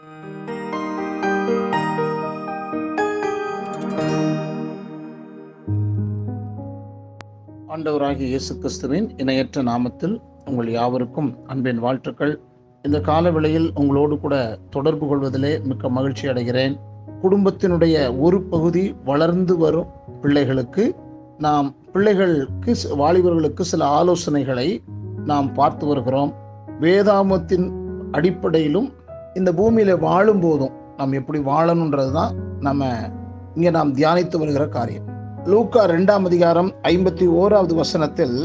ஆண்டவராகிய இயேசு கிறிஸ்துவின் இணையற்ற நாமத்தில் உங்கள் யாவருக்கும் அன்பின் வாழ்த்துக்கள். இந்த காலவேளையில் உங்களோடு கூட தொடர்பு கொள்வதிலே மிக்க மகிழ்ச்சி அடைகிறேன். குடும்பத்தினுடைய ஒரு பகுதி வளர்ந்து வரும் பிள்ளைகளுக்கு நாம் பிள்ளைகளுக்கு வாலிபர்களுக்கு சில ஆலோசனைகளை நாம் பார்த்து வருகிறோம். வேதாமத்தின் அடிப்படையிலும் இந்த பூமியில வாழும் போதும் நாம் எப்படி வாழணுன்றது தான் நம்ம இங்கே நாம் தியானித்து வருகிற காரியம். லூக்கா ரெண்டாம் அதிகாரம் ஐம்பத்தி ஓராவது வசனத்தில்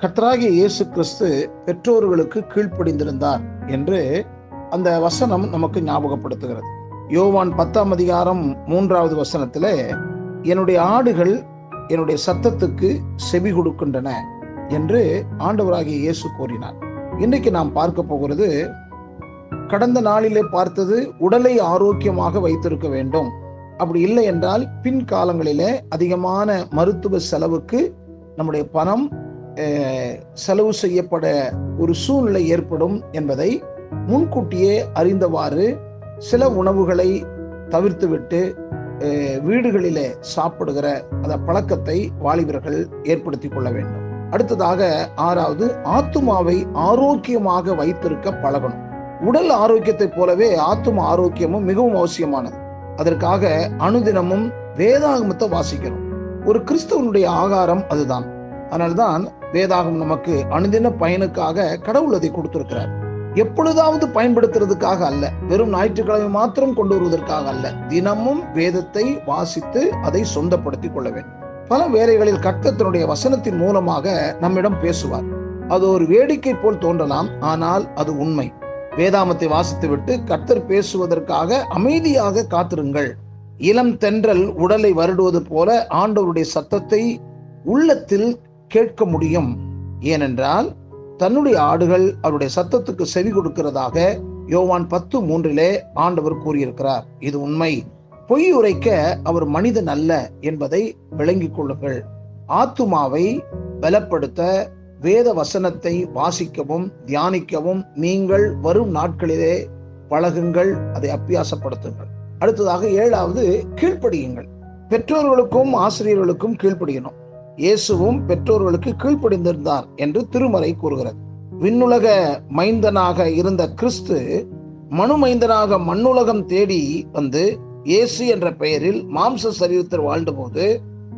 கத்ராகி இயேசு கிறிஸ்து பெற்றோர்களுக்கு கீழ்ப்படிந்திருந்தார் என்று அந்த வசனம் நமக்கு ஞாபகப்படுத்துகிறது. யோவான் பத்தாம் அதிகாரம் மூன்றாவது வசனத்திலே என்னுடைய ஆடுகள் என்னுடைய சத்தத்துக்கு செவி கொடுக்கின்றன என்று ஆண்டவராகிய இயேசு கூறினார். இன்றைக்கு நாம் பார்க்க போகிறது கடந்த நாளிலே பார்த்தது உடலை ஆரோக்கியமாக வைத்திருக்க வேண்டும். அப்படி இல்லை என்றால் பின் காலங்களிலே அதிகமான மருத்துவ செலவுக்கு நம்முடைய பணம் செலவு செய்யப்பட ஒரு சூழ்நிலை ஏற்படும் என்பதை முன்கூட்டியே அறிந்தவாறு சில உணவுகளை தவிர்த்துவிட்டு வீடுகளிலே சாப்பிடுகிற அந்த பழக்கத்தை வாலிபர்கள் ஏற்படுத்தி கொள்ள வேண்டும். அடுத்ததாக ஆறாவது ஆத்துமாவை ஆரோக்கியமாக வைத்திருக்க பழகணும். உடல் ஆரோக்கியத்தைப் போலவே ஆத்தும ஆரோக்கியமும் மிகவும் அவசியமானது. அதற்காக அனுதினமும் வேதாகமத்தை வாசிக்கிறோம். ஒரு கிறிஸ்தவனுடைய ஆகாரம் அதுதான். அதனால்தான் வேதாகம் நமக்கு அனுதின பயனுக்காக கடவுள் அதை கொடுத்திருக்கிறார். எப்பொழுதாவது பயன்படுத்துறதுக்காக அல்ல வெறும் ஞாயிற்றுக்கிழமை மாத்திரம் கொண்டு வருவதற்காக அல்ல தினமும் வேதத்தை வாசித்து அதை சொந்தப்படுத்திக் கொள்ள வேண்டும். பல வேலைகளில் கர்த்தத்தினுடைய வசனத்தின் மூலமாக நம்மிடம் பேசுவார். அது ஒரு வேடிக்கை போல் தோன்றலாம் ஆனால் அது உண்மை. வேதாமத்தை வாசித்துவிட்டு கர்த்தர் பேசுவதற்காக அமைதியாக காத்திருங்கள். இளம் தென்றல் உடலை வருடுவது போல ஆண்டவருடைய சத்தத்தை உள்ளத்தில் கேட்க முடியும். ஏனென்றால் தன்னுடைய ஆடுகள் அவருடைய சத்தத்துக்கு செவி கொடுக்கிறதாக யோவான் பத்து மூன்றிலே ஆண்டவர் கூறியிருக்கிறார். இது உண்மை. பொய் உரைக்க அவர் மனிதன் அல்ல என்பதை விளங்கிக் கொள்ளுங்கள். ஆத்துமாவை பலப்படுத்த வேத வசனத்தை வாசிக்கவும் தியானிக்கவும் நீங்கள் வரும் நாட்களிலே பழகுங்கள் அதை அப்பியாசப்படுத்துங்கள் அடுத்ததாக ஏழாவது கீழ்ப்படியுங்கள். பெற்றோர்களுக்கும் ஆசிரியர்களுக்கும் கீழ்ப்படியணும். இயேசுவும் பெற்றோர்களுக்கு கீழ்ப்படிந்திருந்தார் என்று திருமறை கூறுகிறது. விண்ணுலக மைந்தனாக இருந்த கிறிஸ்து மனுமைந்தனாக மண்ணுலகம் தேடி வந்து இயேசு என்ற பெயரில் மாம்ச சரீரத்தில் வாழ்ந்தபோது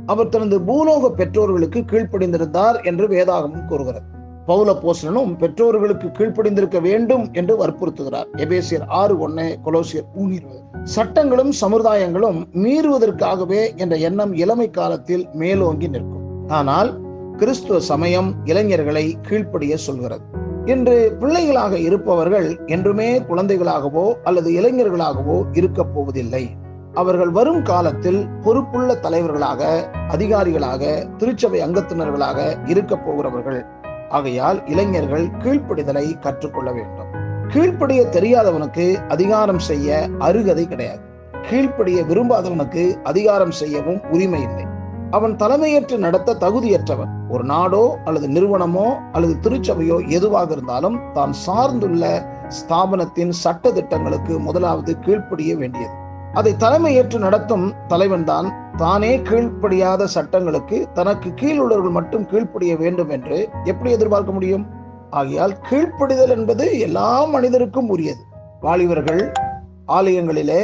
அவர் தனது பூலோக பெற்றோர்களுக்கு கீழ்ப்படிந்திருந்தார் என்று வேதாகமும் கூறுகிறது. பௌல போசனும் பெற்றோர்களுக்கு கீழ்ப்படிந்திருக்க வேண்டும் என்று வற்புறுத்துகிறார். எபேசியர் ஆறு ஒன்னு கொலோசியர் மூணு சட்டங்களும் சமுதாயங்களும் மீறுவதற்காகவே என்ற எண்ணம் இளமை காலத்தில் மேலோங்கி நிற்கும். ஆனால் கிறிஸ்துவ சமயம் இளைஞர்களை கீழ்ப்படிய சொல்கிறது. இன்று பிள்ளைகளாக இருப்பவர்கள் என்றுமே குழந்தைகளாகவோ அல்லது இளைஞர்களாகவோ இருக்கப் போவதில்லை. அவர்கள் வரும் காலத்தில் பொறுப்புள்ள தலைவர்களாக அதிகாரிகளாக திருச்சபை அங்கத்தினர்களாக இருக்க போகிறவர்கள். ஆகையால் இளைஞர்கள் கீழ்ப்படிதலை கற்றுக்கொள்ள வேண்டும். கீழ்ப்படிய தெரியாதவனுக்கு அதிகாரம் செய்ய அருகதை கிடையாது. கீழ்ப்படிய விரும்பாதவனுக்கு அதிகாரம் செய்யவும் உரிமை இல்லை. அவன் தலைமையேற்று நடத்த தகுதியற்றவன். ஒரு நாடோ அல்லது நிறுவனமோ அல்லது திருச்சபையோ எதுவாக இருந்தாலும் தான் சார்ந்துள்ள ஸ்தாபனத்தின் சட்ட திட்டங்களுக்கு முதலாவது கீழ்ப்படிய வேண்டியது. அதை தலைமையேற்று நடத்தும் தலைவன் தான் தானே கீழ்ப்படியாத சட்டங்களுக்கு தனக்கு கீழ் உள்ளவர்கள் மட்டும் கீழ்ப்படிய வேண்டும் என்று எப்படி எதிர்பார்க்க முடியும்? ஆகையால் கீழ்ப்படிதல் என்பது எல்லா மனிதருக்கும் உரியது. வாலிபர்கள் ஆலயங்களிலே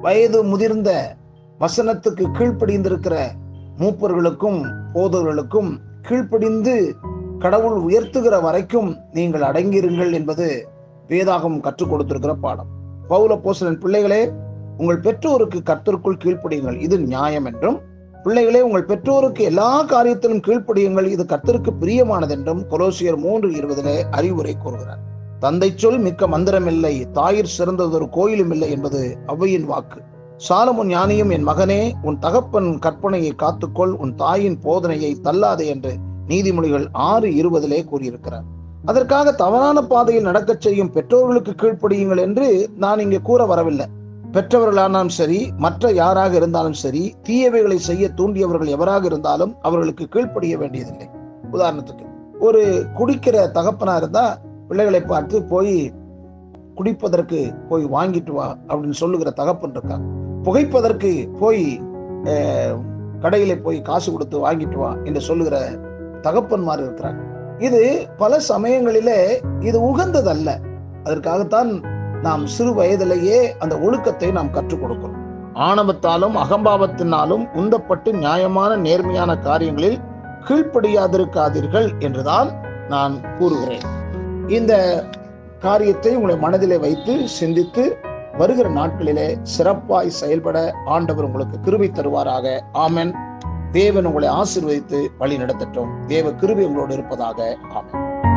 வயது முதிர்ந்த வசனத்துக்கு கீழ்ப்படிந்திருக்கிற மூப்பர்களுக்கும் போதவர்களுக்கும் கீழ்ப்படிந்து கடவுள் உயர்த்துகிற வரைக்கும் நீங்கள் அடங்கியிருங்கள் என்பது வேதாகம் கற்றுக் கொடுத்திருக்கிற பாடம். பௌல போசலன் பிள்ளைகளே உங்கள் பெற்றோருக்கு கர்த்தருக்குள் கீழ்ப்படியுங்கள். இது நியாயம் என்றும் பிள்ளைகளே உங்கள் பெற்றோருக்கு எல்லா காரியத்திலும் கீழ்ப்படியுங்கள். இது கர்த்தருக்கு பிரியமானது என்றும் கொலோசியர் மூன்று இருபதிலே அறிவுரை கூறுகிறார். தந்தை சொல் மிக்க மந்திரம் இல்லை தாயிற் சிறந்ததொரு கோயிலும் இல்லை என்பது அவ்வையின் வாக்கு. சாலமுன் ஞானியும் என் மகனே உன் தகப்பன் கற்பனையை காத்துக்கொள் உன் தாயின் போதனையை தள்ளாதே என்று நீதிமொழிகள் ஆறு இருபதிலே கூறியிருக்கிறார். அதற்காக தவறான பாதையில் நடக்கச் செய்யும் பெற்றோர்களுக்கு கீழ்ப்படியுங்கள் என்று நான் இங்கே கூற வரவில்லை. பெற்றவர்களானாலும் சரி மற்ற யாராக இருந்தாலும் சரி தீயவைகளை செய்ய தூண்டியவர்கள் எவராக இருந்தாலும் அவர்களுக்கு கீழ்ப்படிய வேண்டியதில்லை. உதாரணத்துக்கு ஒரு குடிக்கிற தகப்பனா இருந்தா பிள்ளைகளை பார்த்து போய் குடிப்பதற்கு போய் வாங்கிட்டு வா அப்படின்னு சொல்லுகிற தகப்பன் இருக்கான் புகைப்பதற்கு போய் கடையில போய் காசு கொடுத்து வாங்கிட்டு வா என்று சொல்லுகிற தகப்பன்மார் இருக்கிறாங்க இது பல சமயங்களிலே இது உகந்ததல்ல. அதற்காகத்தான் நாம் சிறு வயதிலேயே அந்த ஒழுக்கத்தை நாம் கற்றுக் கொடுக்கிறோம். ஆணவத்தாலும் அகம்பாவத்தினாலும் உந்தப்பட்டு நியாயமான நேர்மையான காரியங்களில் கீழ்ப்படியாதிருக்காதீர்கள் என்றுதான் நான் கூறுகிறேன். இந்த காரியத்தை உங்களை மனதிலே வைத்து சிந்தித்து வருகிற நாட்களிலே சிறப்பாய் செயல்பட ஆண்டவர் உங்களுக்கு கிருபை தருவாராக. ஆமன். தேவன் உங்களை ஆசிர்வதித்து வழி நடத்தட்டும் தேவ கிருபை உங்களோடு இருப்பதாக. ஆமன்.